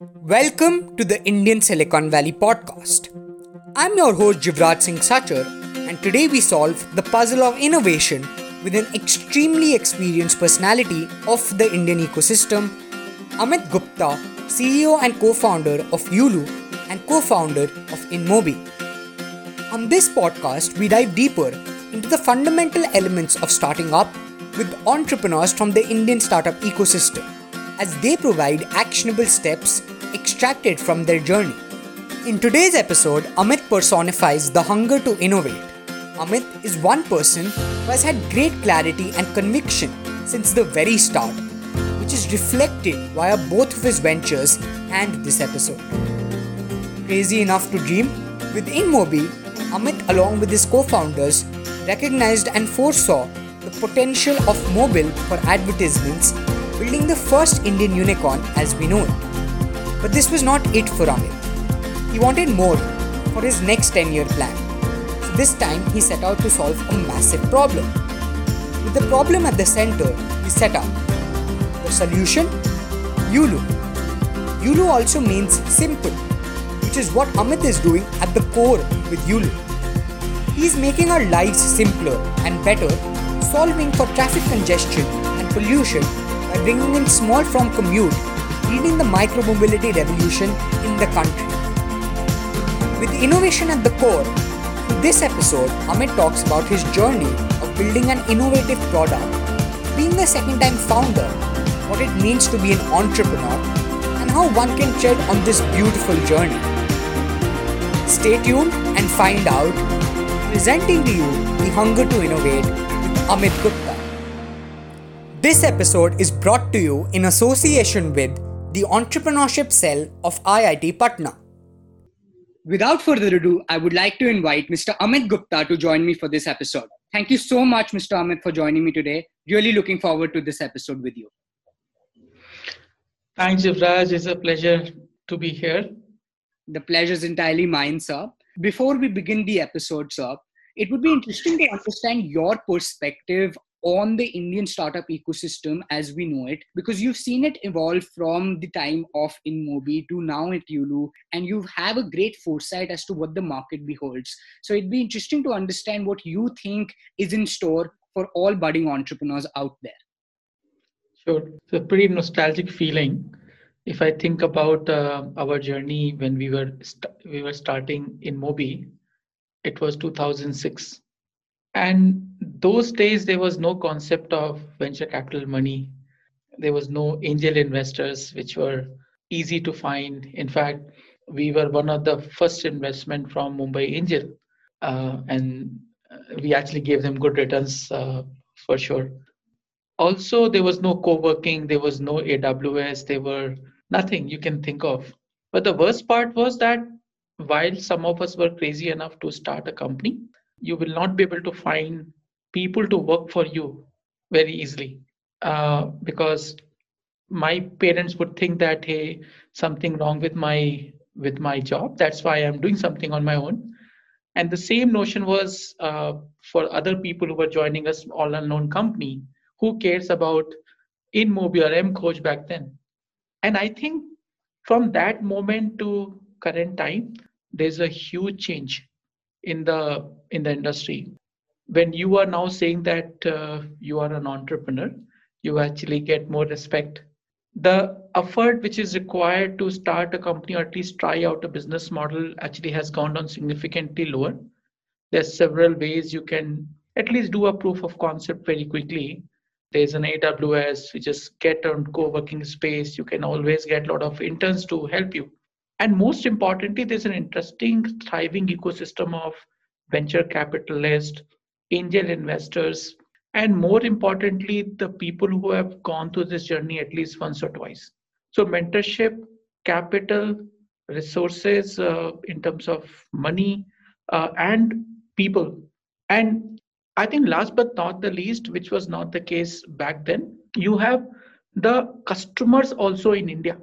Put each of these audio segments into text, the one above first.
Welcome to the Indian Silicon Valley podcast. I'm your host Jivraj Singh Sachar, and today we solve the puzzle of innovation with an extremely experienced personality of the Indian ecosystem, Amit Gupta, CEO and co founder of Yulu and co founder of InMobi. On this podcast, we dive deeper into the fundamental elements of starting up with entrepreneurs from the Indian startup ecosystem as they provide actionable steps extracted from their journey. In today's episode, Amit personifies the hunger to innovate. Amit is one person who has had great clarity and conviction since the very start, which is reflected via both of his ventures and this episode. Crazy enough to dream? With InMobi, Amit, along with his co founders, recognized and foresaw the potential of mobile for advertisements building the first Indian unicorn as we know it. But this was not it for Amit. He wanted more for his next 10 year plan. So this time he set out to solve a massive problem. With the problem at the center, he set out the solution Yulu. Yulu also means simple, which is what Amit is doing at the core with Yulu. He is making our lives simpler and better, solving for traffic congestion and pollution by bringing in small from commute, leading the micromobility revolution in the country. With innovation at the core, in this episode, Amit talks about his journey of building an innovative product, being the second time founder, what it means to be an entrepreneur, and how one can tread on this beautiful journey. Stay tuned and find out. Presenting to you The Hunger to Innovate with Amit Gupta. This episode is brought to you in association with the Entrepreneurship Cell of IIT Patna. Without further ado, I would like to invite Mr. Amit Gupta to join me for this episode. Thank you so much, Mr. Amit, for joining me today. Really looking forward to this episode with you. Thanks, Jivraj. It's a pleasure to be here. The pleasure is entirely mine, sir. Before we begin the episode, sir, it would be interesting to understand your perspective on the Indian startup ecosystem as we know it, because you've seen it evolve from the time of InMobi to now at Yulu, and you have a great foresight as to what the market beholds. So it'd be interesting to understand what you think is in store for all budding entrepreneurs out there. Sure. It's a pretty nostalgic feeling. If I think about uh, our journey when we were st- we were starting InMobi, it was 2006 and those days there was no concept of venture capital money. There was no angel investors which were easy to find. In fact we were one of the first investment from mumbai angel uh, and we actually gave them good returns uh, for sure. Also there was no co-working there was no aws there were nothing you can think of. But the worst part was that while some of us were crazy enough to start a company you will not be able to find people to work for you very easily. Uh, because my parents would think that hey something wrong with my with my job that's why i'm doing something on my own. And the same notion was uh, for other people who were joining us all unknown company who cares about InMobi or mKhoj back then? And i think from that moment to current time there's a huge change in the in the industry. When you are now saying that uh, you are an entrepreneur you actually get more respect. The effort which is required to start a company or at least try out a business model actually has gone down significantly lower. There's several ways you can at least do a proof of concept very quickly. There's an aws which is get on co-working space. You can always get a lot of interns to help you and most importantly, there's an interesting, thriving ecosystem of venture capitalists, angel investors, and more importantly, the people who have gone through this journey at least once or twice. So, mentorship, capital, resources uh, in terms of money, uh, and people. And I think last but not the least, which was not the case back then, you have the customers also in India.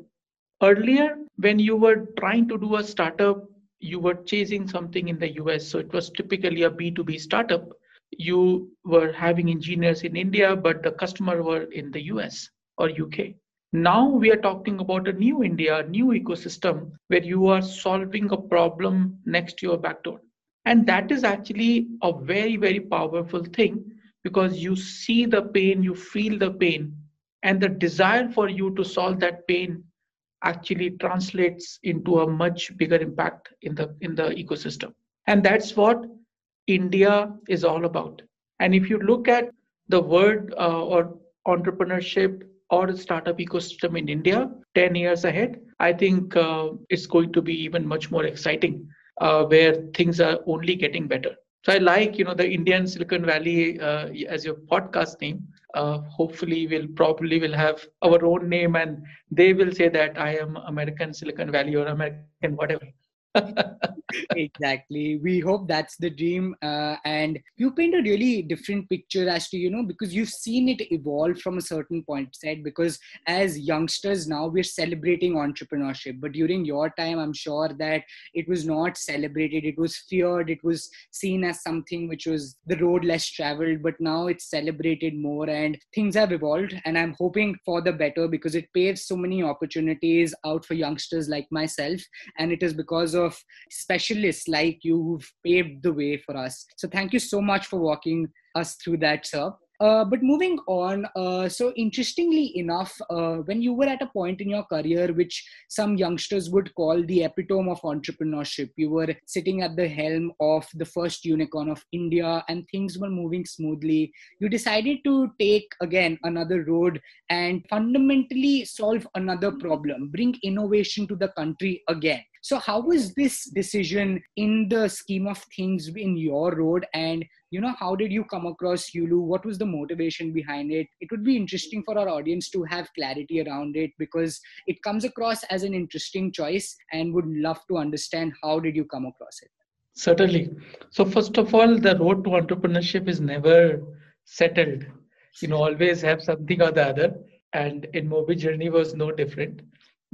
Earlier, when you were trying to do a startup, you were chasing something in the US. So it was typically a B2B startup. You were having engineers in India, but the customer were in the US or UK. Now we are talking about a new India, new ecosystem where you are solving a problem next to your backdoor. And that is actually a very, very powerful thing because you see the pain, you feel the pain, and the desire for you to solve that pain actually translates into a much bigger impact in the in the ecosystem. And that's what India is all about. And if you look at the word uh, or entrepreneurship or startup ecosystem in India 10 years ahead, I think uh, it's going to be even much more exciting uh, where things are only getting better. So I like, you know, the Indian Silicon Valley uh, as your podcast name. Uh, hopefully, we'll probably will have our own name, and they will say that I am American Silicon Valley or American whatever. Exactly. We hope that's the dream uh, and you paint a really different picture as to you know because you've seen it evolve from a certain point said because as youngsters now we're celebrating entrepreneurship. But during your time i'm sure that it was not celebrated. It was feared. It was seen as something which was the road less traveled but now it's celebrated more and things have evolved. And i'm hoping for the better because it paves so many opportunities out for youngsters like myself. And it is because of of specialists like you who've paved the way for us. So thank you so much for walking us through that, sir. Uh, but moving on, uh, so interestingly enough, uh, when you were at a point in your career which some youngsters would call the epitome of entrepreneurship, you were sitting at the helm of the first unicorn of India and things were moving smoothly. You decided to take again another road and fundamentally solve another problem, bring innovation to the country again. So, how was this decision in the scheme of things in your road? And you know, how did you come across Yulu? What was the motivation behind it? It would be interesting for our audience to have clarity around it because it comes across as an interesting choice, and would love to understand how did you come across it. Certainly. So, first of all, the road to entrepreneurship is never settled. You know, always have something or the other. And InMobi journey was no different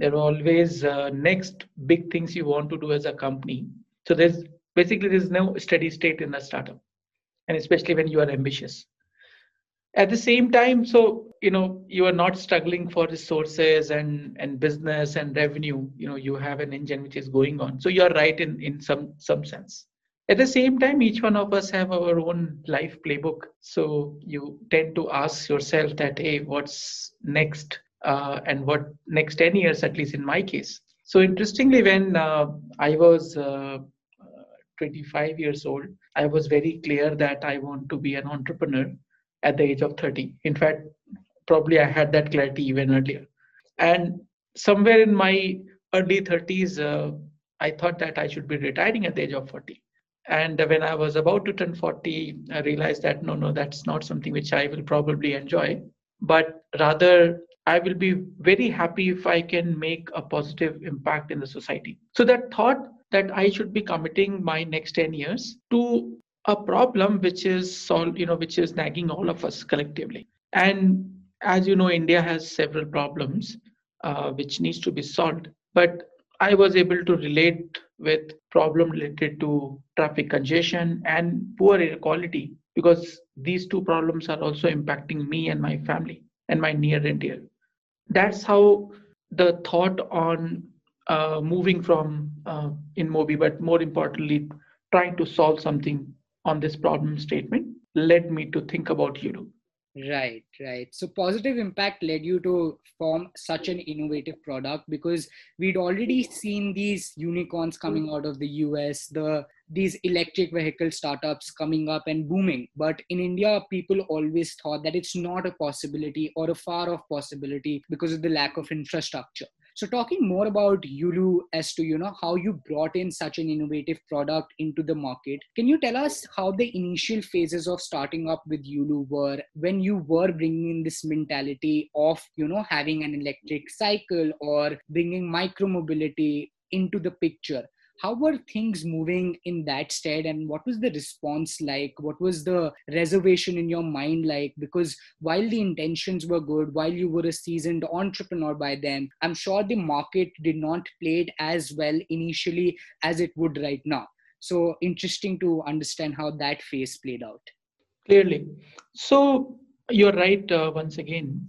there are always uh, next big things you want to do as a company. So there's basically there's no steady state in a startup and especially when you are ambitious. At the same time so you know you are not struggling for resources and and business and revenue. You know you have an engine which is going on. So you are right in in some some sense. At the same time each one of us have our own life playbook. So you tend to ask yourself that hey what's next uh, and what next 10 years at least in my case. So interestingly when uh, i was uh, 25 years old i was very clear that i want to be an entrepreneur at the age of 30 in fact probably i had that clarity even earlier. And somewhere in my early 30s uh, i thought that i should be retiring at the age of 40 and when i was about to turn 40 i realized that no no that's not something which i will probably enjoy. But rather I will be very happy if I can make a positive impact in the society. So that thought that I should be committing my next 10 years to a problem which is solved, you know, which is nagging all of us collectively. And as you know, India has several problems uh, which needs to be solved. But I was able to relate with problem related to traffic congestion and poor air quality because these two problems are also impacting me and my family and my near and dear that's how the thought on uh, moving from uh, InMobi, but more importantly, trying to solve something on this problem statement led me to think about Yulu. Right, right. So positive impact led you to form such an innovative product because we'd already seen these unicorns coming out of the US, the these electric vehicle startups coming up and booming. But in India, people always thought that it's not a possibility or a far off possibility because of the lack of infrastructure. So talking more about Yulu as to you know how you brought in such an innovative product into the market, can you tell us how the initial phases of starting up with Yulu were when you were bringing in this mentality of you know having an electric cycle or bringing micro mobility into the picture? How were things moving in that stead and what was the response like? What was the reservation in your mind like? Because while the intentions were good while you were a seasoned entrepreneur by then i'm sure the market did not play it as well initially as it would right now. So interesting to understand how that phase played out. Clearly. So you're right uh, once again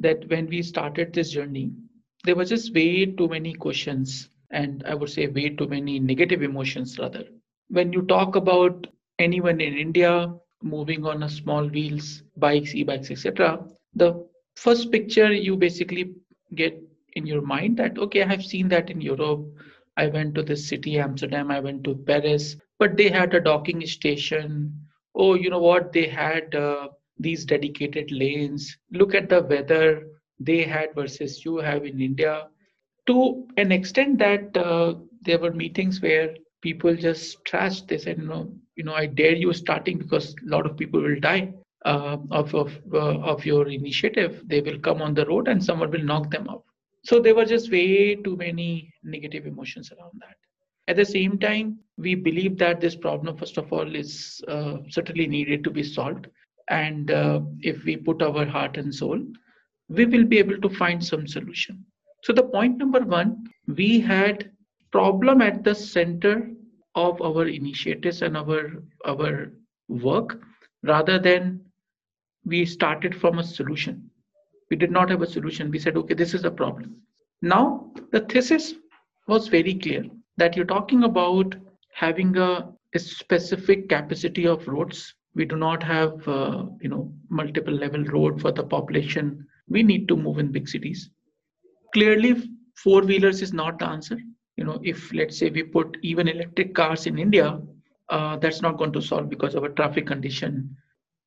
that when we started this journey, there was just way too many questions and I would say way too many negative emotions rather. When you talk about anyone in India moving on a small wheels, bikes, e-bikes, etc., the first picture you basically get in your mind that okay, I have seen that in Europe. I went to this city, Amsterdam. I went to Paris, but they had a docking station. Oh, you know what? They had uh, these dedicated lanes. Look at the weather they had versus you have in India. To an extent that uh, there were meetings where people just trashed. They said, "No, you know, I dare you starting because a lot of people will die uh, of of uh, of your initiative. They will come on the road and someone will knock them out." So there were just way too many negative emotions around that. At the same time, we believe that this problem, first of all, is uh, certainly needed to be solved. And uh, if we put our heart and soul, we will be able to find some solution. So the point number one, we had problem at the center of our initiatives and our our work rather than we started from a solution. We did not have a solution. We said okay this is a problem. Now the thesis was very clear that you're talking about having a, a specific capacity of roads. We do not have uh, you know multiple level road for the population. We need to move in big cities clearly four wheelers is not the answer. You know if let's say we put even electric cars in india uh, that's not going to solve because of a traffic condition.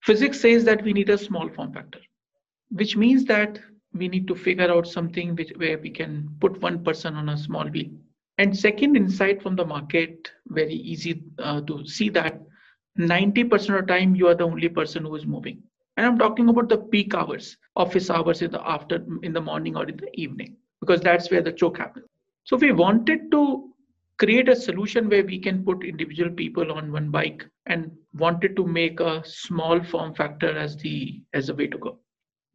Physics says that we need a small form factor which means that we need to figure out something which, where we can put one person on a small wheel. And second insight from the market very easy uh, to see that 90% of the time you are the only person who is moving and i'm talking about the peak hours office hours in the after in the morning or in the evening because that's where the choke happens. So we wanted to create a solution where we can put individual people on one bike and wanted to make a small form factor as the as a way to go.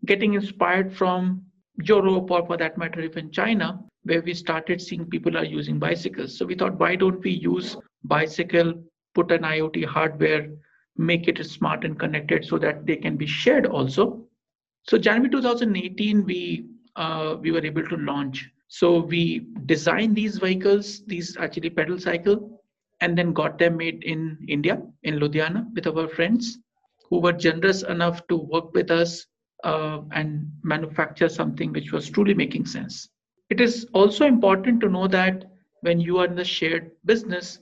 Getting inspired from europe or for that matter even china where we started seeing people are using bicycles. So we thought why don't we use bicycle put an iot hardware make it smart and connected so that they can be shared also. So January 2018, we uh, we were able to launch. So we designed these vehicles, these actually pedal cycle, and then got them made in India, in Ludhiana, with our friends who were generous enough to work with us uh, and manufacture something which was truly making sense. It is also important to know that when you are in the shared business,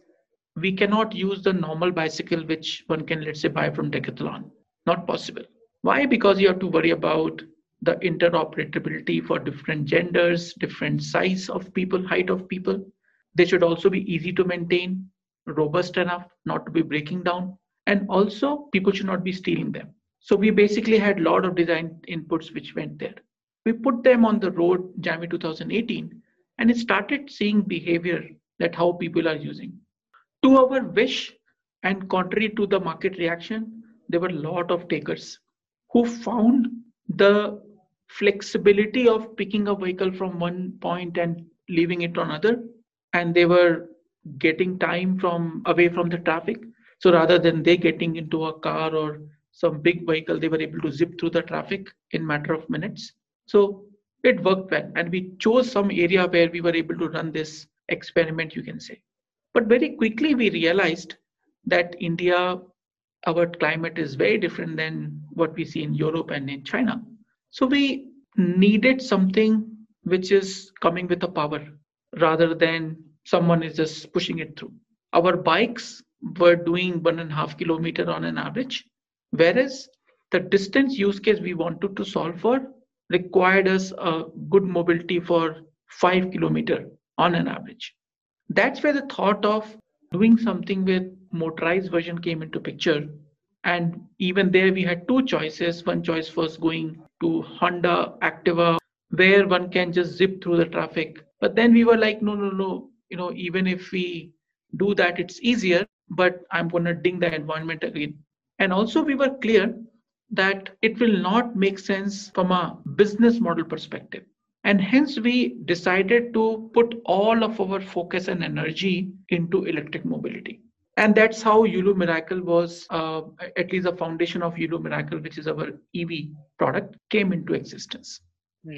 we cannot use the normal bicycle which one can let's say buy from decathlon. Not possible. Why? Because you have to worry about the interoperability for different genders different size of people height of people. They should also be easy to maintain robust enough not to be breaking down. And also people should not be stealing them. So we basically had a lot of design inputs which went there. We put them on the road january 2018 and it started seeing behavior that how people are using to our wish and contrary to the market reaction, there were a lot of takers who found the flexibility of picking a vehicle from one point and leaving it on another and they were getting time from away from the traffic. So rather than they getting into a car or some big vehicle they were able to zip through the traffic in matter of minutes. So it worked well and we chose some area where we were able to run this experiment you can say but very quickly we realized that India, our climate is very different than what we see in Europe and in China. So we needed something which is coming with a power rather than someone is just pushing it through. Our bikes were doing one and a half kilometer on an average, whereas the distance use case we wanted to solve for required us a good mobility for five kilometer on an average that's where the thought of doing something with motorized version came into picture. And even there we had two choices. One choice was going to honda activa where one can just zip through the traffic. But then we were like no no no. You know even if we do that it's easier. But i'm going to ding the environment again. And also we were clear that it will not make sense from a business model perspective and hence we decided to put all of our focus and energy into electric mobility. And that's how Yulu Miracle was, uh, at least the foundation of Yulu Miracle, which is our EV product, came into existence.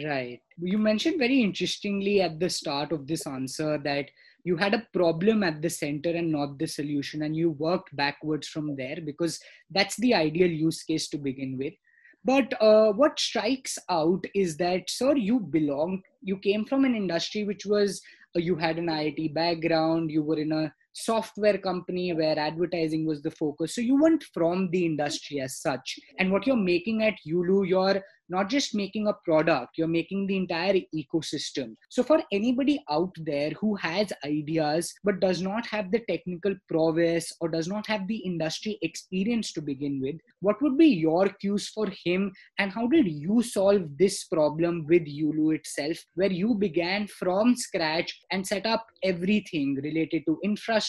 Right. You mentioned very interestingly at the start of this answer that you had a problem at the center and not the solution, and you worked backwards from there because that's the ideal use case to begin with. But uh, what strikes out is that, sir, you belong, you came from an industry which was, uh, you had an IIT background, you were in a software company where advertising was the focus. So you weren't from the industry as such. And what you're making at Yulu, you're not just making a product, you're making the entire ecosystem. So, for anybody out there who has ideas but does not have the technical prowess or does not have the industry experience to begin with, what would be your cues for him? And how did you solve this problem with Yulu itself, where you began from scratch and set up everything related to infrastructure,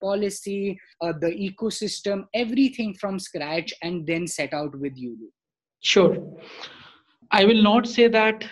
policy, uh, the ecosystem, everything from scratch, and then set out with Yulu? Sure. I will not say that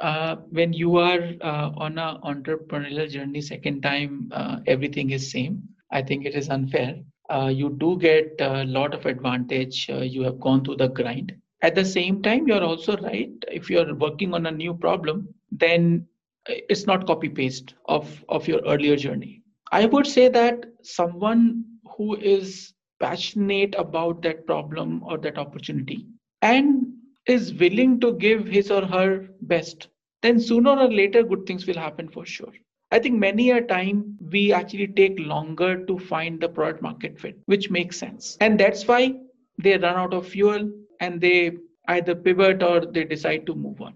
uh, when you are uh, on an entrepreneurial journey second time, uh, everything is same. I think it is unfair. Uh, you do get a lot of advantage. Uh, you have gone through the grind. At the same time, you're also right. If you're working on a new problem, then it's not copy paste of, of your earlier journey. I would say that someone who is passionate about that problem or that opportunity and is willing to give his or her best, then sooner or later good things will happen for sure. I think many a time we actually take longer to find the product market fit, which makes sense. And that's why they run out of fuel and they either pivot or they decide to move on.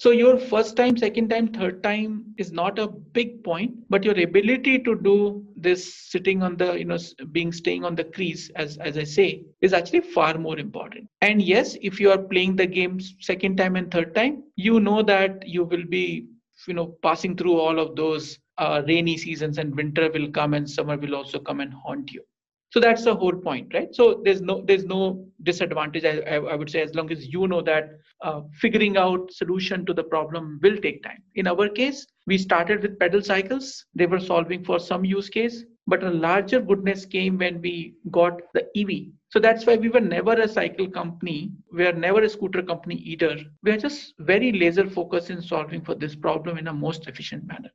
So your first time, second time, third time is not a big point, but your ability to do this sitting on the, you know, being staying on the crease, as, as I say, is actually far more important. And yes, if you are playing the game second time and third time, you know that you will be, you know, passing through all of those uh, rainy seasons and winter will come and summer will also come and haunt you so that's the whole point right? So there's no there's no disadvantage i, I would say as long as you know that uh, figuring out solution to the problem will take time. In our case we started with pedal cycles. They were solving for some use case but a larger goodness came when we got the ev so that's why we were never a cycle company. We are never a scooter company either. We are just very laser focused in solving for this problem in a most efficient manner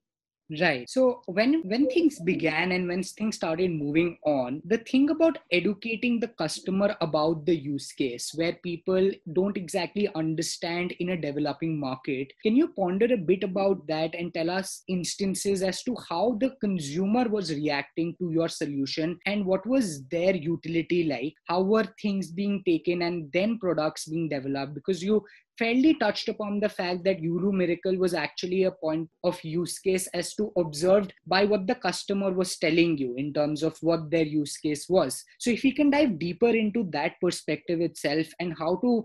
Right. So when when things began and when things started moving on, the thing about educating the customer about the use case where people don't exactly understand in a developing market, can you ponder a bit about that and tell us instances as to how the consumer was reacting to your solution and what was their utility like? How were things being taken and then products being developed? Because you fairly touched upon the fact that Yulu Miracle was actually a point of use case as to observed by what the customer was telling you in terms of what their use case was. So if we can dive deeper into that perspective itself and how to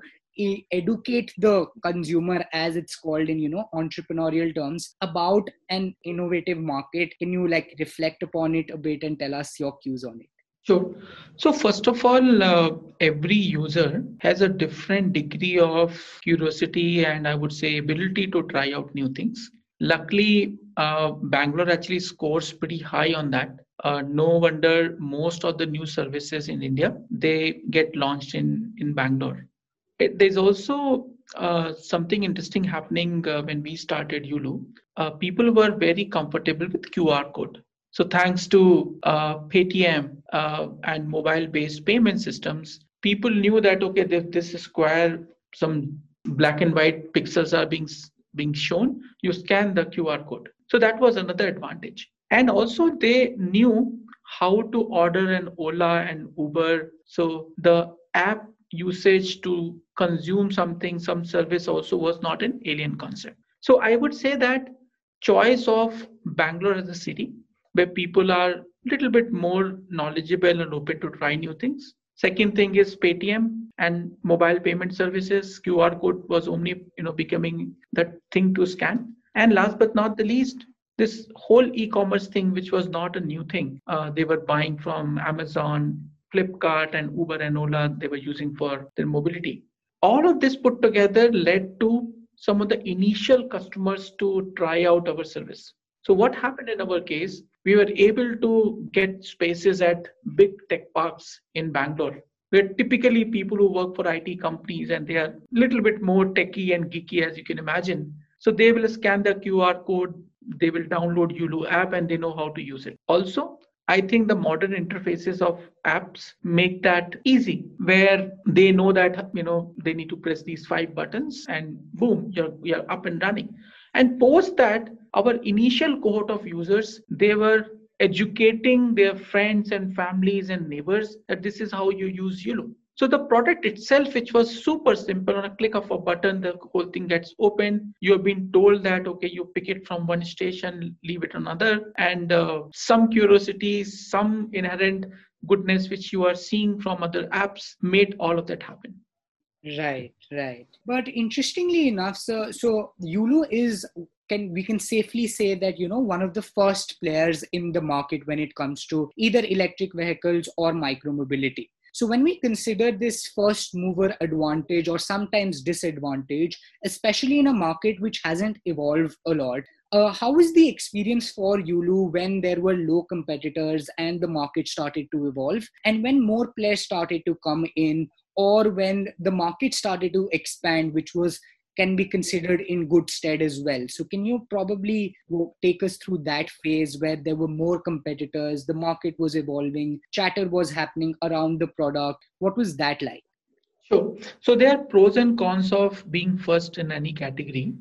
educate the consumer as it's called in you know entrepreneurial terms about an innovative market can you like reflect upon it a bit and tell us your cues on it Sure. So first of all, uh, every user has a different degree of curiosity and I would say ability to try out new things. Luckily, uh, Bangalore actually scores pretty high on that. Uh, no wonder most of the new services in India they get launched in in Bangalore. It, there's also uh, something interesting happening uh, when we started Yulu. Uh, people were very comfortable with QR code. So thanks to uh, Paytm uh, and mobile-based payment systems, people knew that okay, this is square, some black and white pixels are being being shown. You scan the QR code. So that was another advantage. And also they knew how to order an Ola and Uber. So the app usage to consume something, some service also was not an alien concept. So I would say that choice of Bangalore as a city where people are a little bit more knowledgeable and open to try new things. Second thing is Paytm and mobile payment services. QR code was only you know becoming that thing to scan. And last but not the least, this whole e-commerce thing, which was not a new thing. Uh, they were buying from Amazon, Flipkart, and Uber and Ola. They were using for their mobility. All of this put together led to some of the initial customers to try out our service. So what happened in our case, we were able to get spaces at big tech parks in Bangalore. where typically people who work for IT companies and they are a little bit more techy and geeky as you can imagine. So they will scan the QR code, they will download Yulu app and they know how to use it. Also, I think the modern interfaces of apps make that easy, where they know that you know they need to press these five buttons and boom, you're you're up and running. And post that, our initial cohort of users, they were educating their friends and families and neighbors that this is how you use Yulu. So the product itself, which was super simple, on a click of a button, the whole thing gets open. You've been told that okay, you pick it from one station, leave it another, and uh, some curiosity, some inherent goodness which you are seeing from other apps made all of that happen. Right, right. But interestingly enough, so so Yulu is can we can safely say that you know one of the first players in the market when it comes to either electric vehicles or micromobility. So, when we consider this first mover advantage or sometimes disadvantage, especially in a market which hasn't evolved a lot, uh, how was the experience for Yulu when there were low competitors and the market started to evolve, and when more players started to come in, or when the market started to expand, which was can be considered in good stead as well. So, can you probably take us through that phase where there were more competitors, the market was evolving, chatter was happening around the product? What was that like? Sure. So, there are pros and cons of being first in any category.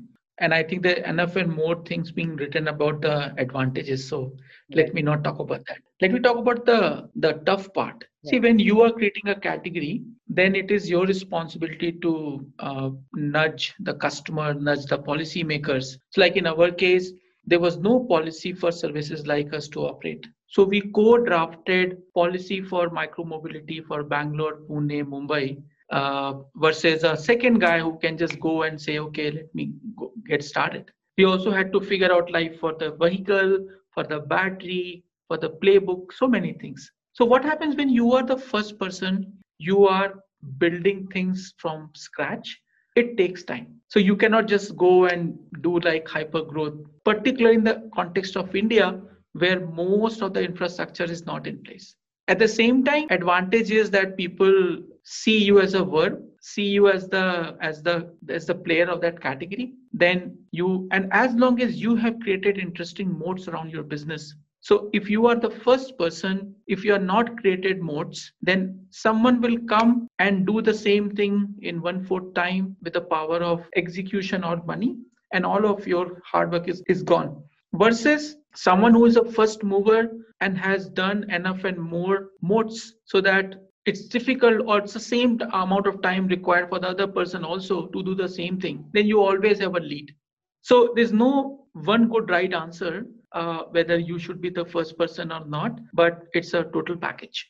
And I think there are enough and more things being written about the advantages. So, let me not talk about that let me talk about the the tough part yeah. see when you are creating a category then it is your responsibility to uh, nudge the customer nudge the policymakers. so like in our case there was no policy for services like us to operate so we co-drafted policy for micromobility for bangalore pune mumbai uh, versus a second guy who can just go and say okay let me go, get started we also had to figure out life for the vehicle for the battery, for the playbook, so many things. So, what happens when you are the first person, you are building things from scratch? It takes time. So, you cannot just go and do like hyper growth, particularly in the context of India, where most of the infrastructure is not in place. At the same time, advantage is that people see you as a verb see you as the as the as the player of that category then you and as long as you have created interesting moats around your business so if you are the first person if you are not created moats then someone will come and do the same thing in one fourth time with the power of execution or money and all of your hard work is, is gone. Versus someone who is a first mover and has done enough and more moats so that it's difficult or it's the same amount of time required for the other person also to do the same thing then you always have a lead. So there's no one good right answer uh, whether you should be the first person or not but it's a total package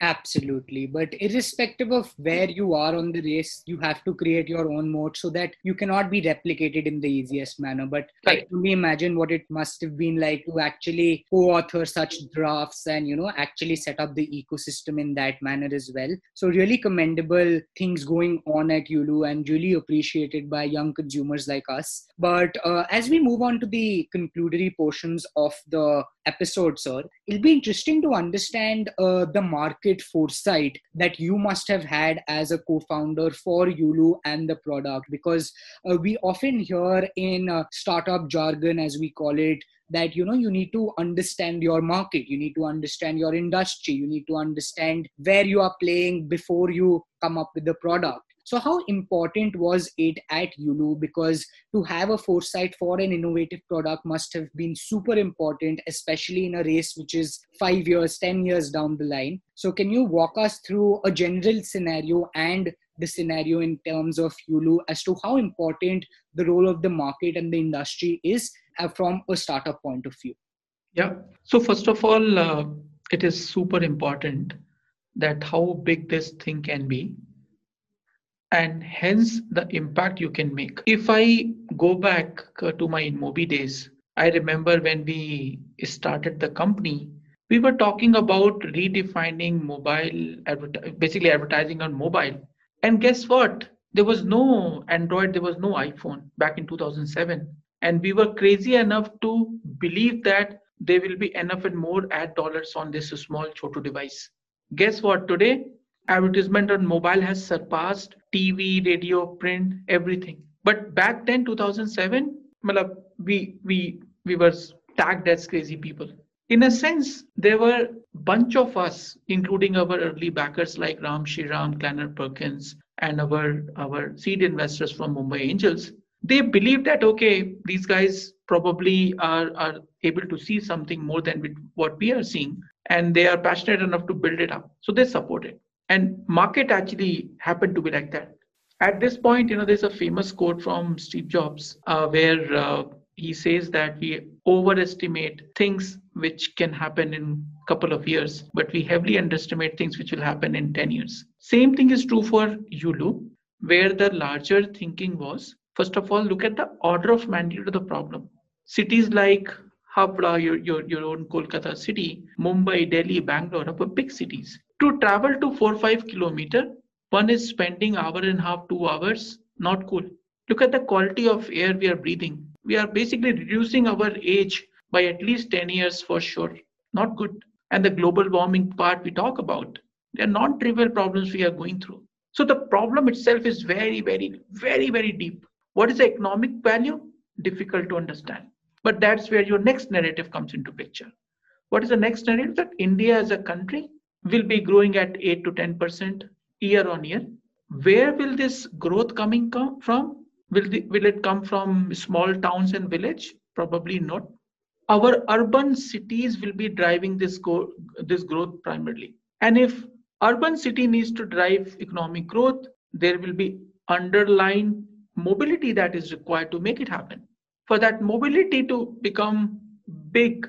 Absolutely. But irrespective of where you are on the race, you have to create your own mode so that you cannot be replicated in the easiest manner. But right. I can we imagine what it must have been like to actually co-author such drafts and, you know, actually set up the ecosystem in that manner as well. So really commendable things going on at Yulu and really appreciated by young consumers like us. But uh, as we move on to the concludatory portions of the episode, sir, it'll be interesting to understand uh, the market foresight that you must have had as a co-founder for Yulu and the product, because uh, we often hear in uh, startup jargon, as we call it, that you know you need to understand your market you need to understand your industry you need to understand where you are playing before you come up with the product so, how important was it at Yulu? Because to have a foresight for an innovative product must have been super important, especially in a race which is five years, 10 years down the line. So, can you walk us through a general scenario and the scenario in terms of Yulu as to how important the role of the market and the industry is uh, from a startup point of view? Yeah. So, first of all, uh, it is super important that how big this thing can be and hence the impact you can make. If I go back uh, to my InMobi days, I remember when we started the company, we were talking about redefining mobile, basically advertising on mobile. And guess what? There was no Android, there was no iPhone back in 2007. And we were crazy enough to believe that there will be enough and more ad dollars on this small Chotu device. Guess what? Today, advertisement on mobile has surpassed TV, radio, print, everything. But back then, 2007, we we we were tagged as crazy people. In a sense, there were bunch of us, including our early backers like Ram Shriram, Kleiner Perkins, and our our seed investors from Mumbai Angels. They believed that okay, these guys probably are are able to see something more than what we are seeing, and they are passionate enough to build it up. So they support it. And market actually happened to be like that. At this point, you know, there's a famous quote from Steve Jobs uh, where uh, he says that we overestimate things which can happen in couple of years but we heavily underestimate things which will happen in 10 years same thing is true for yulu where the larger thinking was first of all look at the order of magnitude of the problem cities like Hapra, your, your, your own Kolkata city, Mumbai, Delhi, Bangalore are big cities. To travel to 4 5 kilometer, one is spending hour and a half, two hours, not cool. Look at the quality of air we are breathing we are basically reducing our age by at least 10 years for sure. Not good. And the global warming part we talk about, they're non trivial problems we are going through. So the problem itself is very, very, very, very deep. What is the economic value? Difficult to understand. But that's where your next narrative comes into picture. What is the next narrative? That India as a country will be growing at 8 to 10% year on year. Where will this growth coming come from? Will, the, will it come from small towns and village? Probably not. Our urban cities will be driving this, go, this growth primarily. And if urban city needs to drive economic growth, there will be underlying mobility that is required to make it happen. For that mobility to become big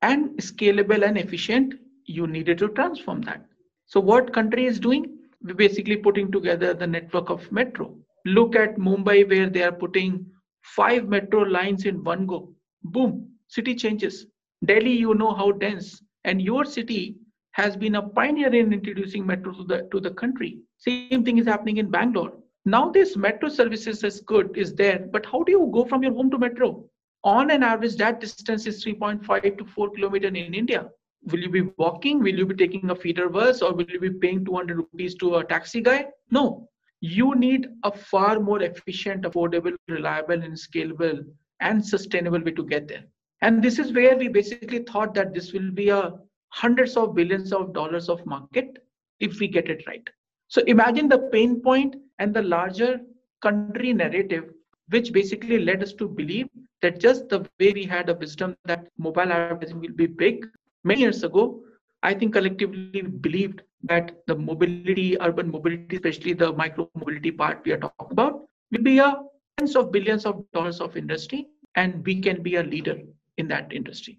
and scalable and efficient, you needed to transform that. So what country is doing? We're basically putting together the network of metro. Look at Mumbai, where they are putting five metro lines in one go. Boom, city changes. Delhi, you know how dense, and your city has been a pioneer in introducing metro to the to the country. Same thing is happening in Bangalore. Now this metro services is good, is there, but how do you go from your home to metro? On an average, that distance is 3.5 to 4 kilometer in India. Will you be walking? Will you be taking a feeder bus or will you be paying 200 rupees to a taxi guy? No, you need a far more efficient, affordable, reliable, and scalable and sustainable way to get there. And this is where we basically thought that this will be a hundreds of billions of dollars of market if we get it right. So imagine the pain point and the larger country narrative, which basically led us to believe that just the way we had a wisdom that mobile advertising will be big many years hmm. ago, I think collectively believed that the mobility, urban mobility, especially the micro mobility part we are talking about, will be a tens of billions of dollars of industry, and we can be a leader in that industry.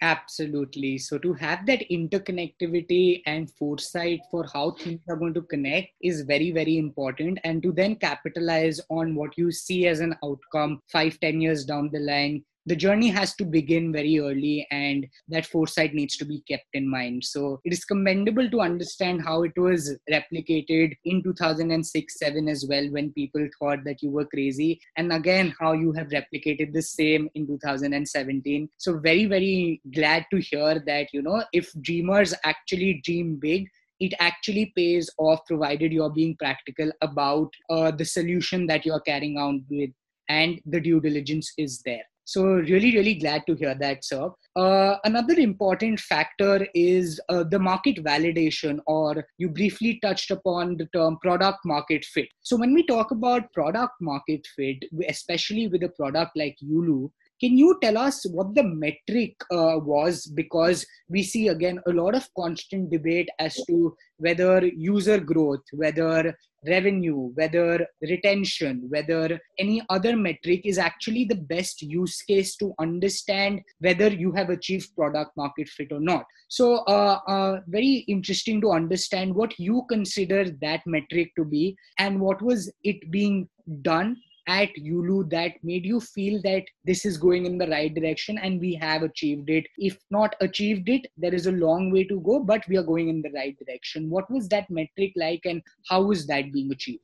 Absolutely. So, to have that interconnectivity and foresight for how things are going to connect is very, very important. And to then capitalize on what you see as an outcome five, ten years down the line the journey has to begin very early and that foresight needs to be kept in mind. So it is commendable to understand how it was replicated in 2006 7 as well when people thought that you were crazy and again how you have replicated the same in 2017 so very very glad to hear that you know if dreamers actually dream big it actually pays off provided you're being practical about uh, the solution that you're carrying out with and the due diligence is there so, really, really glad to hear that, sir. Uh, another important factor is uh, the market validation, or you briefly touched upon the term product market fit. So, when we talk about product market fit, especially with a product like Yulu, can you tell us what the metric uh, was? Because we see again a lot of constant debate as to whether user growth, whether revenue, whether retention, whether any other metric is actually the best use case to understand whether you have achieved product market fit or not. So, uh, uh, very interesting to understand what you consider that metric to be and what was it being done at Yulu that made you feel that this is going in the right direction and we have achieved it? If not achieved it, there is a long way to go, but we are going in the right direction. What was that metric like and how is that being achieved?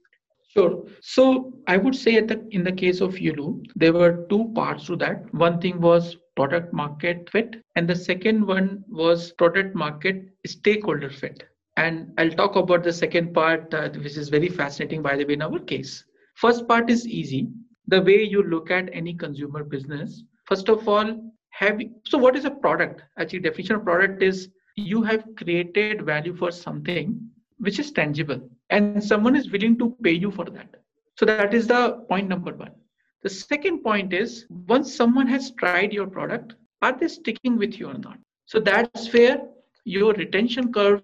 Sure. So I would say the, in the case of Yulu, there were two parts to that. One thing was product market fit, and the second one was product market stakeholder fit. And I'll talk about the second part, uh, which is very fascinating, by the way, in our case. First part is easy. The way you look at any consumer business, first of all, have so what is a product? Actually, definition of product is you have created value for something which is tangible, and someone is willing to pay you for that. So that is the point number one. The second point is once someone has tried your product, are they sticking with you or not? So that's where your retention curve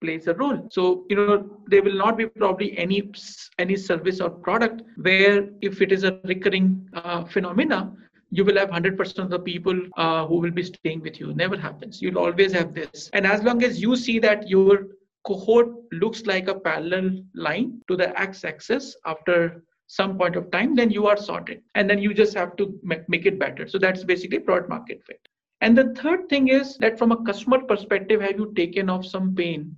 plays a role. So you know there will not be probably any any service or product where if it is a recurring uh, phenomena you will have 100% of the people uh, who will be staying with you. Never happens. You'll always have this. And as long as you see that your cohort looks like a parallel line to the x-axis after some point of time then you are sorted. And then you just have to make it better. So that's basically product market fit. And the third thing is that from a customer perspective have you taken off some pain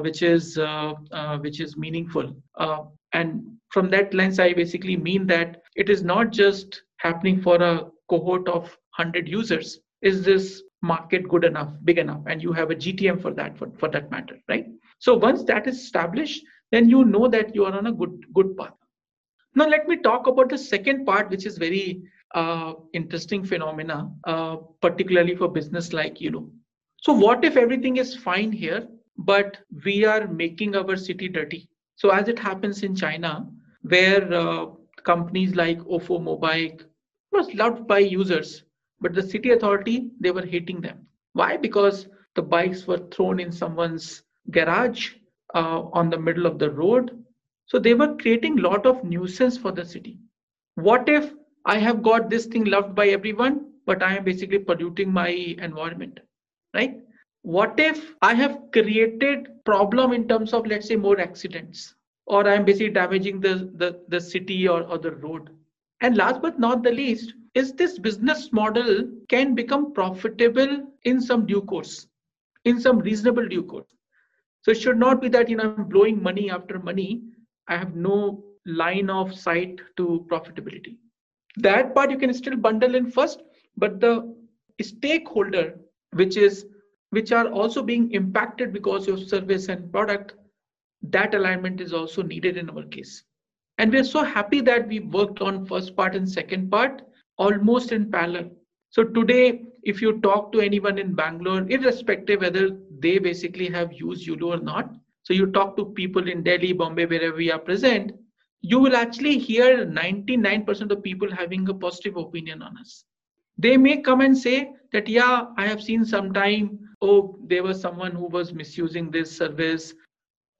which is uh, uh, which is meaningful. Uh, and from that lens, I basically mean that it is not just happening for a cohort of 100 users. Is this market good enough, big enough, and you have a GTM for that, for, for that matter, right? So once that is established, then you know that you are on a good good path. Now let me talk about the second part, which is very uh, interesting phenomena, uh, particularly for business like you know. So what if everything is fine here, but we are making our city dirty. So as it happens in China, where uh, companies like Ofo Mobike was loved by users, but the city authority they were hating them. Why? Because the bikes were thrown in someone's garage uh, on the middle of the road. So they were creating lot of nuisance for the city. What if I have got this thing loved by everyone, but I am basically polluting my environment, right? What if i have created problem in terms of let's say more accidents? Or i'm basically damaging the the, the city or, or the road. And last but not the least is this business model can become profitable in some due course in some reasonable due course. So it should not be that you know i'm blowing money after money. I have no line of sight to profitability. That part you can still bundle in first but the stakeholder which is which are also being impacted because of service and product, that alignment is also needed in our case. And we're so happy that we worked on first part and second part almost in parallel. So today, if you talk to anyone in Bangalore, irrespective whether they basically have used Yulu or not, so you talk to people in Delhi, Bombay, wherever we are present, you will actually hear 99% of people having a positive opinion on us. They may come and say that, yeah, I have seen sometime oh there was someone who was misusing this service.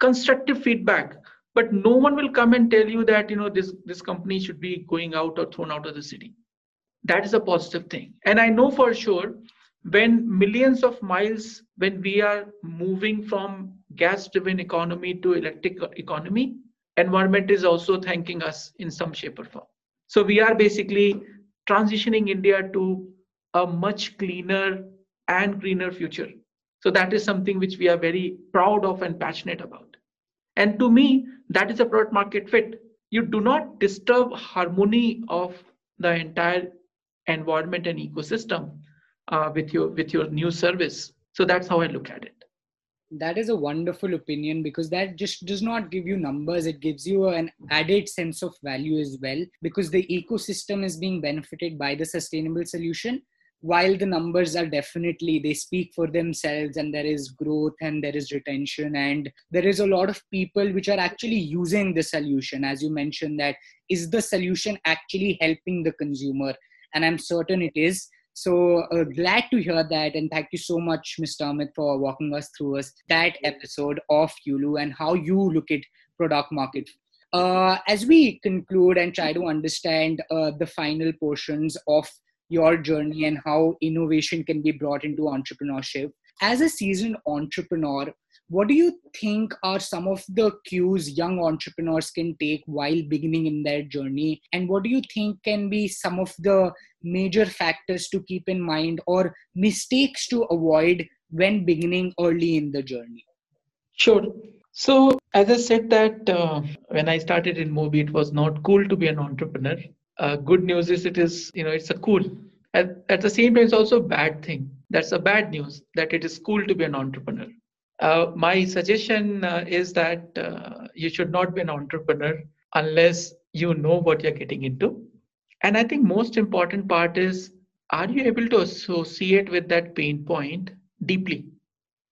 Constructive feedback. But no one will come and tell you that you know this this company should be going out or thrown out of the city. That is a positive thing. And i know for sure when millions of miles when we are moving from gas driven economy to electric economy environment is also thanking us in some shape or form. So we are basically transitioning india to a much cleaner and greener future. So that is something which we are very proud of and passionate about. And to me, that is a product market fit. You do not disturb harmony of the entire environment and ecosystem uh, with your with your new service. So that's how I look at it. That is a wonderful opinion because that just does not give you numbers. It gives you an added sense of value as well because the ecosystem is being benefited by the sustainable solution while the numbers are definitely they speak for themselves and there is growth and there is retention and there is a lot of people which are actually using the solution. As you mentioned that is the solution actually helping the consumer? And i'm certain it is. So uh, glad to hear that and thank you so much mr amit for walking us through us that episode of yulu and how you look at product market. Uh, as we conclude and try to understand uh, the final portions of your journey and how innovation can be brought into entrepreneurship. As a seasoned entrepreneur, what do you think are some of the cues young entrepreneurs can take while beginning in their journey? And what do you think can be some of the major factors to keep in mind or mistakes to avoid when beginning early in the journey? Sure. So, as I said, that uh, when I started InMobi, it was not cool to be an entrepreneur uh, good news is it is you know it's a cool at, at the same time it's also a bad thing that's a bad news that it is cool to be an entrepreneur Uh, my suggestion uh, is that uh, you should not be an entrepreneur unless you know what you're getting into. And I think most important part is are you able to associate with that pain point deeply?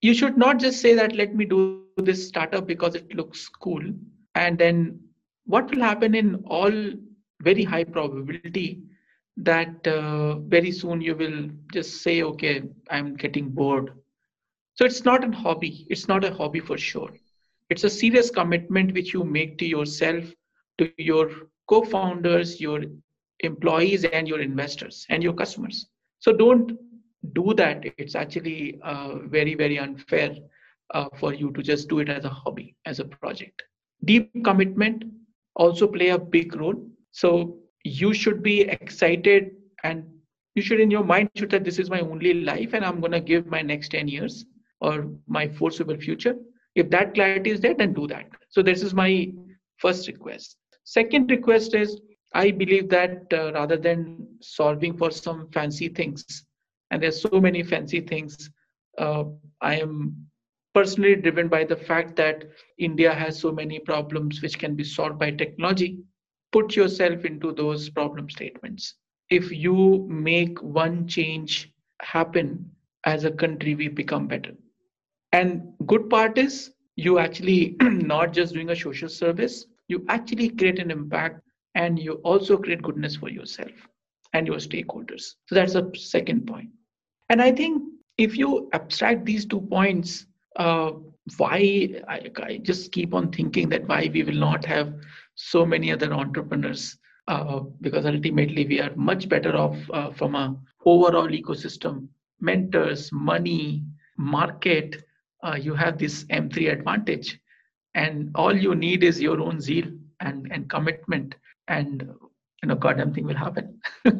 You should not just say that let me do this startup because it looks cool. And then what will happen in all very high probability that uh, very soon you will just say, okay, I'm getting bored. So it's not a hobby. It's not a hobby for sure. It's a serious commitment which you make to yourself, to your co founders, your employees, and your investors and your customers. So don't do that. It's actually uh, very, very unfair uh, for you to just do it as a hobby, as a project. Deep commitment also play a big role. So you should be excited and you should in your mind should that this is my only life and i'm going to give my next 10 years or my foreseeable future. If that clarity is there then do that. So this is my first request. Second request is i believe that uh, rather than solving for some fancy things and there's so many fancy things uh, i am personally driven by the fact that india has so many problems which can be solved by technology put yourself into those problem statements. If you make one change happen as a country, we become better. And good part is you actually not just doing a social service, you actually create an impact and you also create goodness for yourself and your stakeholders. So that's a second point. And I think if you abstract these two points, uh, why I, I, just keep on thinking that why we will not have so many other entrepreneurs uh, because ultimately we are much better off uh, from a overall ecosystem mentors money market uh, you have this m3 advantage. And all you need is your own zeal and and commitment. And you know goddamn thing will happen.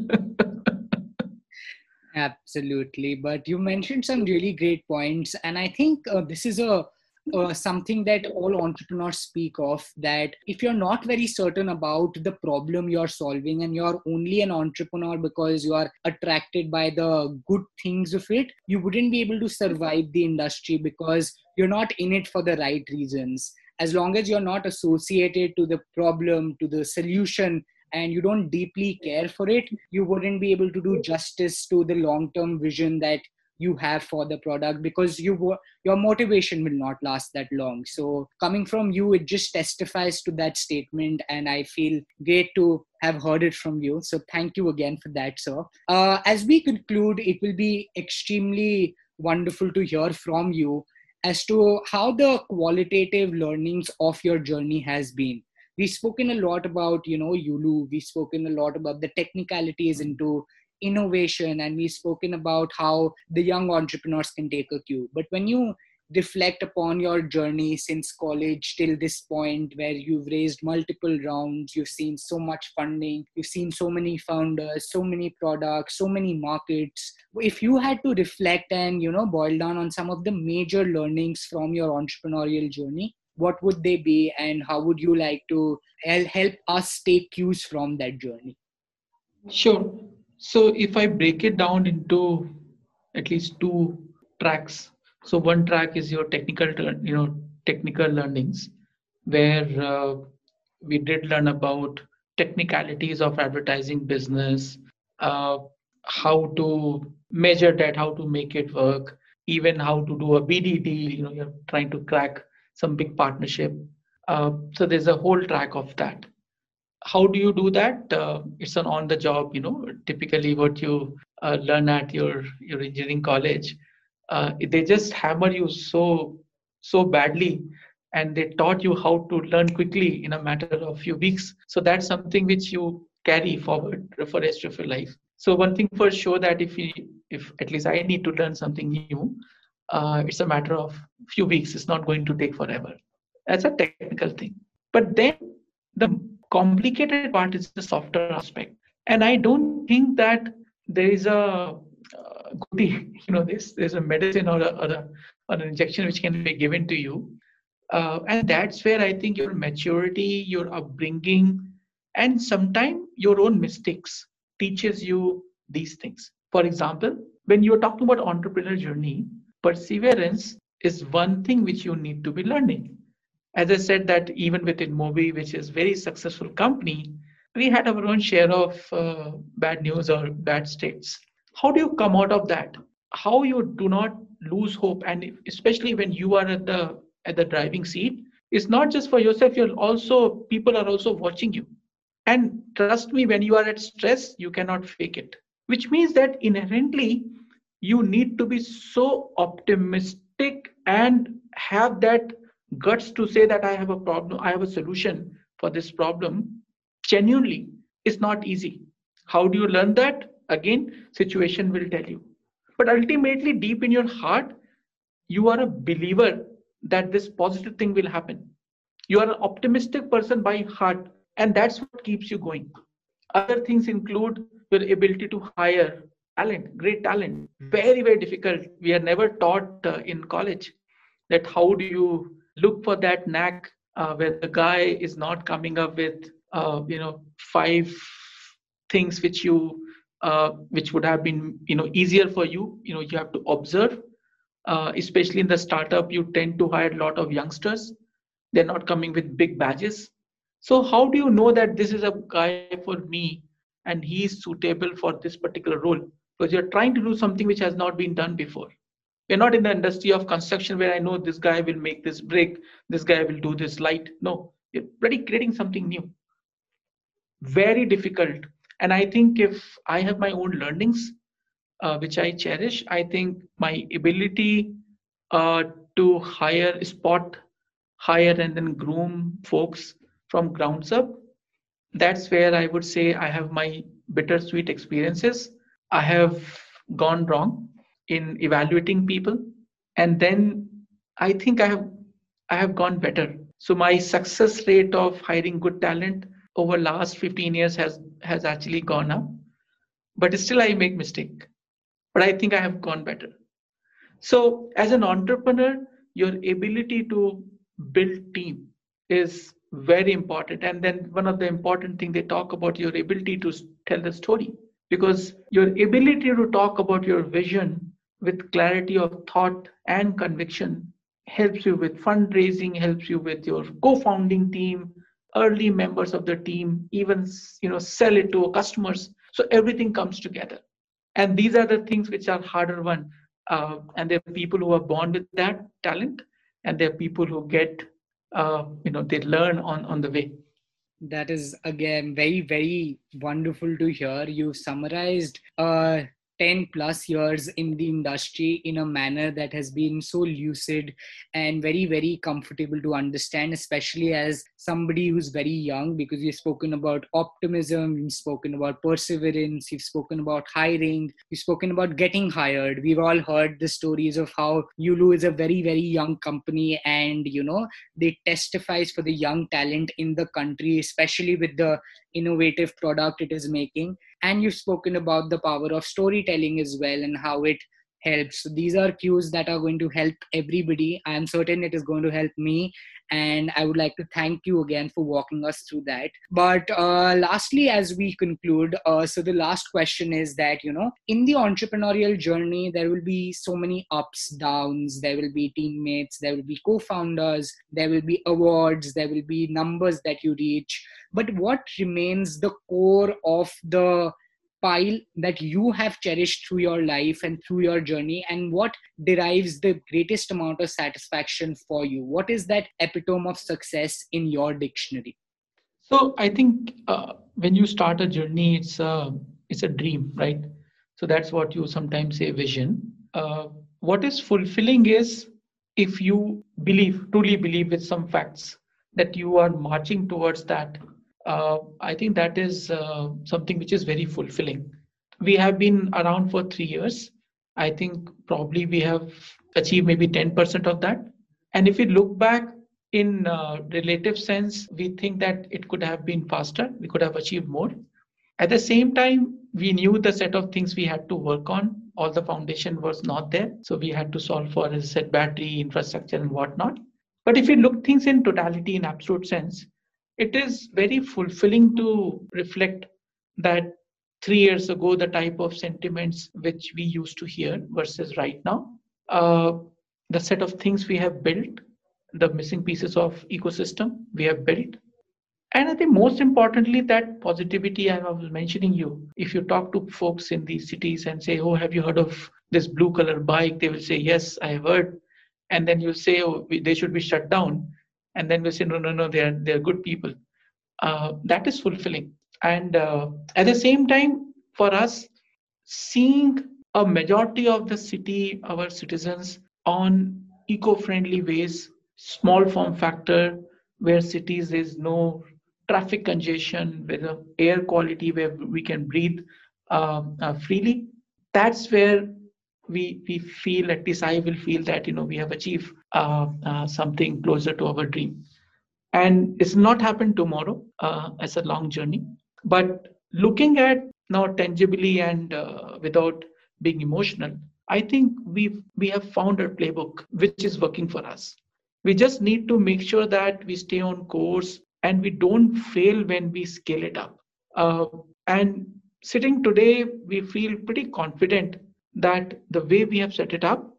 Absolutely. But you mentioned some really great points. And i think uh, this is a uh, something that all entrepreneurs speak of that if you're not very certain about the problem you're solving and you're only an entrepreneur because you are attracted by the good things of it you wouldn't be able to survive the industry because you're not in it for the right reasons. As long as you're not associated to the problem to the solution and you don't deeply care for it you wouldn't be able to do justice to the long term vision that you have for the product because you your motivation will not last that long. So coming from you it just testifies to that statement and i feel great to have heard it from you. So thank you again for that sir. Uh, as we conclude it will be extremely wonderful to hear from you as to how the qualitative learnings of your journey has been. We've spoken a lot about you know yulu. We've spoken a lot about the technicalities into innovation and we've spoken about how the young entrepreneurs can take a cue. But when you reflect upon your journey since college till this point where you've raised multiple rounds you've seen so much funding you've seen so many founders so many products so many markets if you had to reflect and you know boil down on some of the major learnings from your entrepreneurial journey what would they be and how would you like to help us take cues from that journey? Sure so if I break it down into at least two tracks, so one track is your technical, you know, technical learnings, where uh, we did learn about technicalities of advertising business, uh, how to measure that, how to make it work, even how to do a BD deal. You know, you're trying to crack some big partnership. Uh, so there's a whole track of that how do you do that? Uh, it's an on the job you know typically what you uh, learn at your your engineering college. Uh, they just hammer you so so badly and they taught you how to learn quickly in a matter of few weeks. So that's something which you carry forward for the rest of your life. So one thing for sure that if you if at least i need to learn something new uh, it's a matter of few weeks. It's not going to take forever. That's a technical thing. But then the complicated part is the software aspect. And i don't think that there is a uh, goodie you know there's there's a medicine or, a, or, a, or an injection which can be given to you. Uh, and that's where i think your maturity your upbringing and sometimes your own mistakes teaches you these things. For example when you're talking about entrepreneurial journey perseverance is one thing which you need to be learning. As I said, that even within Mobi, which is very successful company, we had our own share of uh, bad news or bad states. How do you come out of that? How you do not lose hope, and especially when you are at the at the driving seat, it's not just for yourself. You're also people are also watching you, and trust me, when you are at stress, you cannot fake it. Which means that inherently, you need to be so optimistic and have that guts to say that I have a problem, I have a solution for this problem genuinely is not easy. How do you learn that? Again, situation will tell you. But ultimately, deep in your heart, you are a believer that this positive thing will happen. You are an optimistic person by heart, and that's what keeps you going. Other things include your ability to hire talent, great talent. Very, very difficult. We are never taught uh, in college that how do you look for that knack uh, where the guy is not coming up with uh, you know five things which you uh, which would have been you know easier for you you know you have to observe. Uh, especially in the startup you tend to hire a lot of youngsters. They're not coming with big badges. So how do you know that this is a guy for me and he's suitable for this particular role? Because you're trying to do something which has not been done before we're not in the industry of construction where i know this guy will make this brick this guy will do this light. No you're already creating something new. Very difficult. And i think if i have my own learnings uh, which i cherish i think my ability uh, to hire spot hire and then groom folks from grounds up that's where i would say i have my bittersweet experiences. I have gone wrong in evaluating people. And then i think i have i have gone better. So my success rate of hiring good talent over last 15 years has has actually gone up. But still i make mistake. But i think i have gone better. So as an entrepreneur your ability to build team is very important. And then one of the important thing they talk about your ability to tell the story. Because your ability to talk about your vision with clarity of thought and conviction helps you with fundraising helps you with your co-founding team early members of the team even you know sell it to customers. So everything comes together. And these are the things which are harder one uh, and there are people who are born with that talent and there are people who get uh, you know they learn on on the way. That is again very very wonderful to hear. You've summarized uh 10 plus years in the industry in a manner that has been so lucid and very very comfortable to understand especially as somebody who's very young because you've spoken about optimism you've spoken about perseverance you've spoken about hiring you've spoken about getting hired. We've all heard the stories of how yulu is a very very young company and you know they testifies for the young talent in the country especially with the innovative product it is making and you've spoken about the power of storytelling as well and how it helps. So these are cues that are going to help everybody. I am certain it is going to help me and i would like to thank you again for walking us through that. But uh, lastly as we conclude uh, so the last question is that you know in the entrepreneurial journey there will be so many ups downs. There will be teammates. There will be co-founders. There will be awards. There will be numbers that you reach. But what remains the core of the pile that you have cherished through your life and through your journey and what derives the greatest amount of satisfaction for you? What is that epitome of success in your dictionary? So i think uh, when you start a journey it's a it's a dream right? So that's what you sometimes say vision. Uh, what is fulfilling is if you believe truly believe with some facts that you are marching towards that uh, I think that is uh, something which is very fulfilling. We have been around for three years. I think probably we have achieved maybe 10% of that. And if we look back in uh, relative sense, we think that it could have been faster. We could have achieved more. At the same time, we knew the set of things we had to work on. All the foundation was not there. So we had to solve for, I said, battery, infrastructure, and whatnot. But if we look things in totality, in absolute sense, it is very fulfilling to reflect that three years ago the type of sentiments which we used to hear versus right now uh, the set of things we have built, the missing pieces of ecosystem we have built. And I think most importantly, that positivity I was mentioning you. If you talk to folks in these cities and say, Oh, have you heard of this blue color bike? They will say, Yes, I have heard. And then you'll say, Oh, they should be shut down. And then we'll say, No, no, no, they're they're good people. Uh, that is fulfilling. And uh, at the same time, for us, seeing a majority of the city, our citizens, on eco-friendly ways, small form factor, where cities is no traffic congestion, the air quality where we can breathe uh, uh, freely. That's where we we feel at least I will feel that you know we have achieved something closer to our dream. And it's not happened tomorrow. Uh, it's a long journey. But looking at now tangibly and uh, without being emotional, I think we we have found a playbook which is working for us. We just need to make sure that we stay on course and we don't fail when we scale it up. Uh, and sitting today, we feel pretty confident that the way we have set it up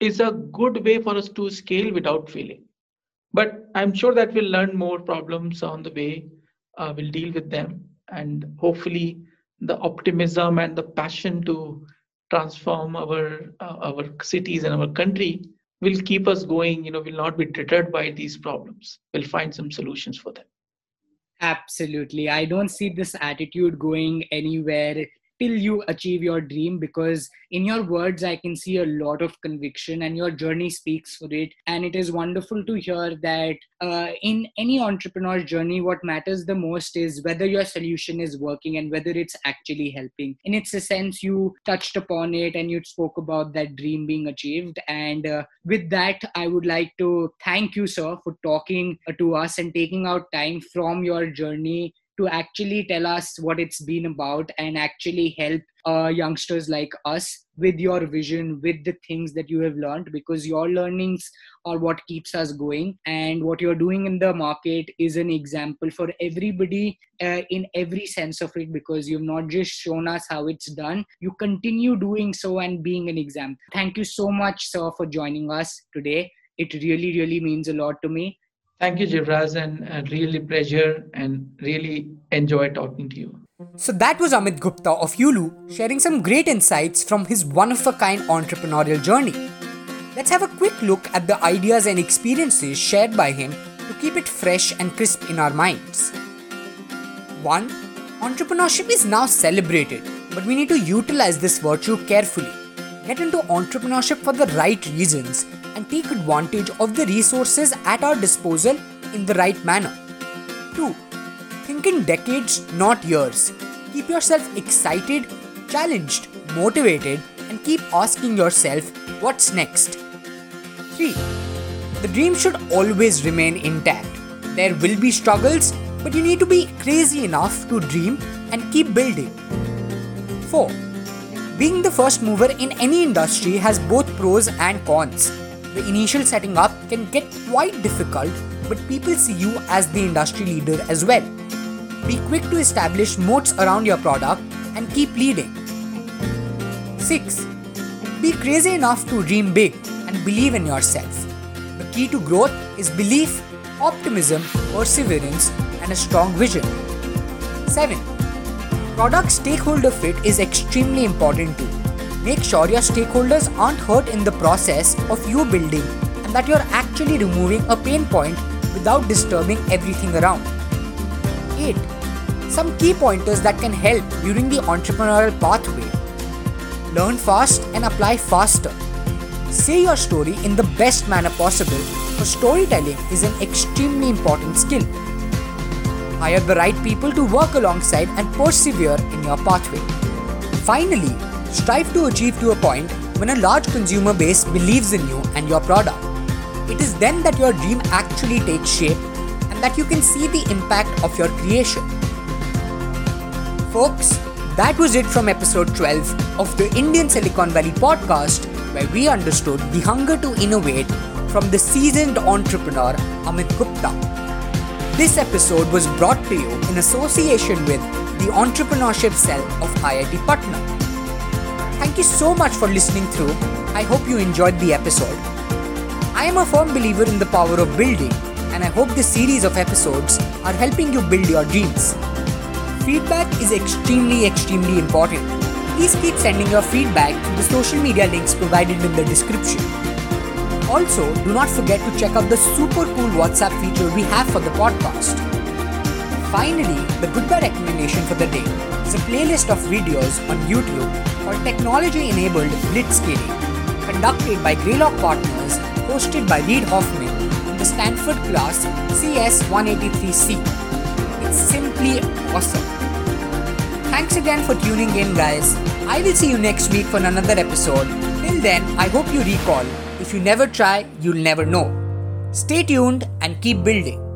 is a good way for us to scale without failing. But I'm sure that we'll learn more problems on the way. Uh, we'll deal with them, and hopefully, the optimism and the passion to transform our uh, our cities and our country will keep us going you know we'll not be deterred by these problems we'll find some solutions for them absolutely i don't see this attitude going anywhere till you achieve your dream because in your words i can see a lot of conviction and your journey speaks for it. And it is wonderful to hear that uh, in any entrepreneur's journey what matters the most is whether your solution is working and whether it's actually helping. In its sense you touched upon it and you spoke about that dream being achieved. And uh, with that i would like to thank you sir for talking to us and taking out time from your journey to actually tell us what it's been about and actually help uh, youngsters like us with your vision, with the things that you have learned, because your learnings are what keeps us going. And what you're doing in the market is an example for everybody uh, in every sense of it, because you've not just shown us how it's done, you continue doing so and being an example. Thank you so much, sir, for joining us today. It really, really means a lot to me. Thank you, Jivraj, and uh, really pleasure and really enjoy talking to you. So that was Amit Gupta of Yulu sharing some great insights from his one of a kind entrepreneurial journey. Let's have a quick look at the ideas and experiences shared by him to keep it fresh and crisp in our minds. 1. Entrepreneurship is now celebrated, but we need to utilize this virtue carefully. Get into entrepreneurship for the right reasons and take advantage of the resources at our disposal in the right manner. 2. Think in decades, not years. Keep yourself excited, challenged, motivated, and keep asking yourself, what's next? 3. The dream should always remain intact. There will be struggles, but you need to be crazy enough to dream and keep building. 4. Being the first mover in any industry has both pros and cons the initial setting up can get quite difficult, but people see you as the industry leader as well. Be quick to establish moats around your product and keep leading. 6. Be crazy enough to dream big and believe in yourself. The key to growth is belief, optimism, perseverance, and a strong vision. 7. Product stakeholder fit is extremely important too. Make sure your stakeholders aren't hurt in the process of you building and that you're actually removing a pain point without disturbing everything around. 8. Some key pointers that can help during the entrepreneurial pathway. Learn fast and apply faster. Say your story in the best manner possible, for storytelling is an extremely important skill. Hire the right people to work alongside and persevere in your pathway. Finally, Strive to achieve to a point when a large consumer base believes in you and your product. It is then that your dream actually takes shape and that you can see the impact of your creation. Folks, that was it from episode 12 of the Indian Silicon Valley podcast, where we understood the hunger to innovate from the seasoned entrepreneur Amit Gupta. This episode was brought to you in association with the Entrepreneurship Cell of IIT Patna. Thank you so much for listening through. I hope you enjoyed the episode. I am a firm believer in the power of building, and I hope this series of episodes are helping you build your dreams. Feedback is extremely, extremely important. Please keep sending your feedback through the social media links provided in the description. Also, do not forget to check out the super cool WhatsApp feature we have for the podcast. Finally, the goodbye recommendation for the day a playlist of videos on YouTube for technology-enabled blitzscaling, conducted by Greylock Partners, hosted by Reid Hoffman in the Stanford class CS183C. It's simply awesome. Thanks again for tuning in, guys. I will see you next week for another episode. Till then, I hope you recall if you never try, you'll never know. Stay tuned and keep building.